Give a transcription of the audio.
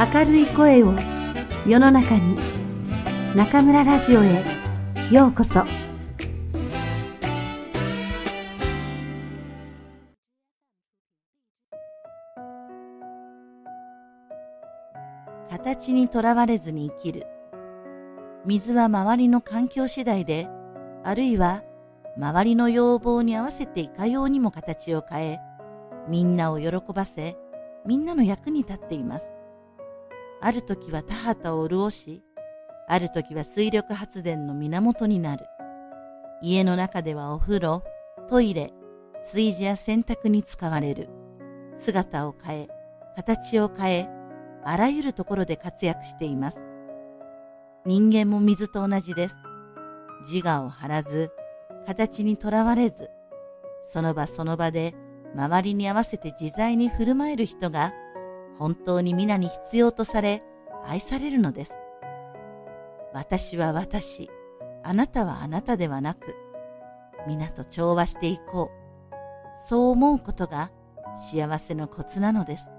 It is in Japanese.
明るい声を世の中に中村ラジオへようこそ。形にとらわれずに生きる。水は周りの環境次第であるいは周りの要望に合わせていかようにも形を変えみんなを喜ばせみんなの役に立っています。ある時は田畑を潤し、ある時は水力発電の源になる。家の中ではお風呂、トイレ、炊事や洗濯に使われる。姿を変え、形を変え、あらゆるところで活躍しています。人間も水と同じです。自我を張らず、形にとらわれず、その場その場で周りに合わせて自在に振る舞える人が本当に皆に必要とされ愛されるのです。私は私、あなたはあなたではなく、皆と調和していこう。そう思うことが幸せのコツなのです。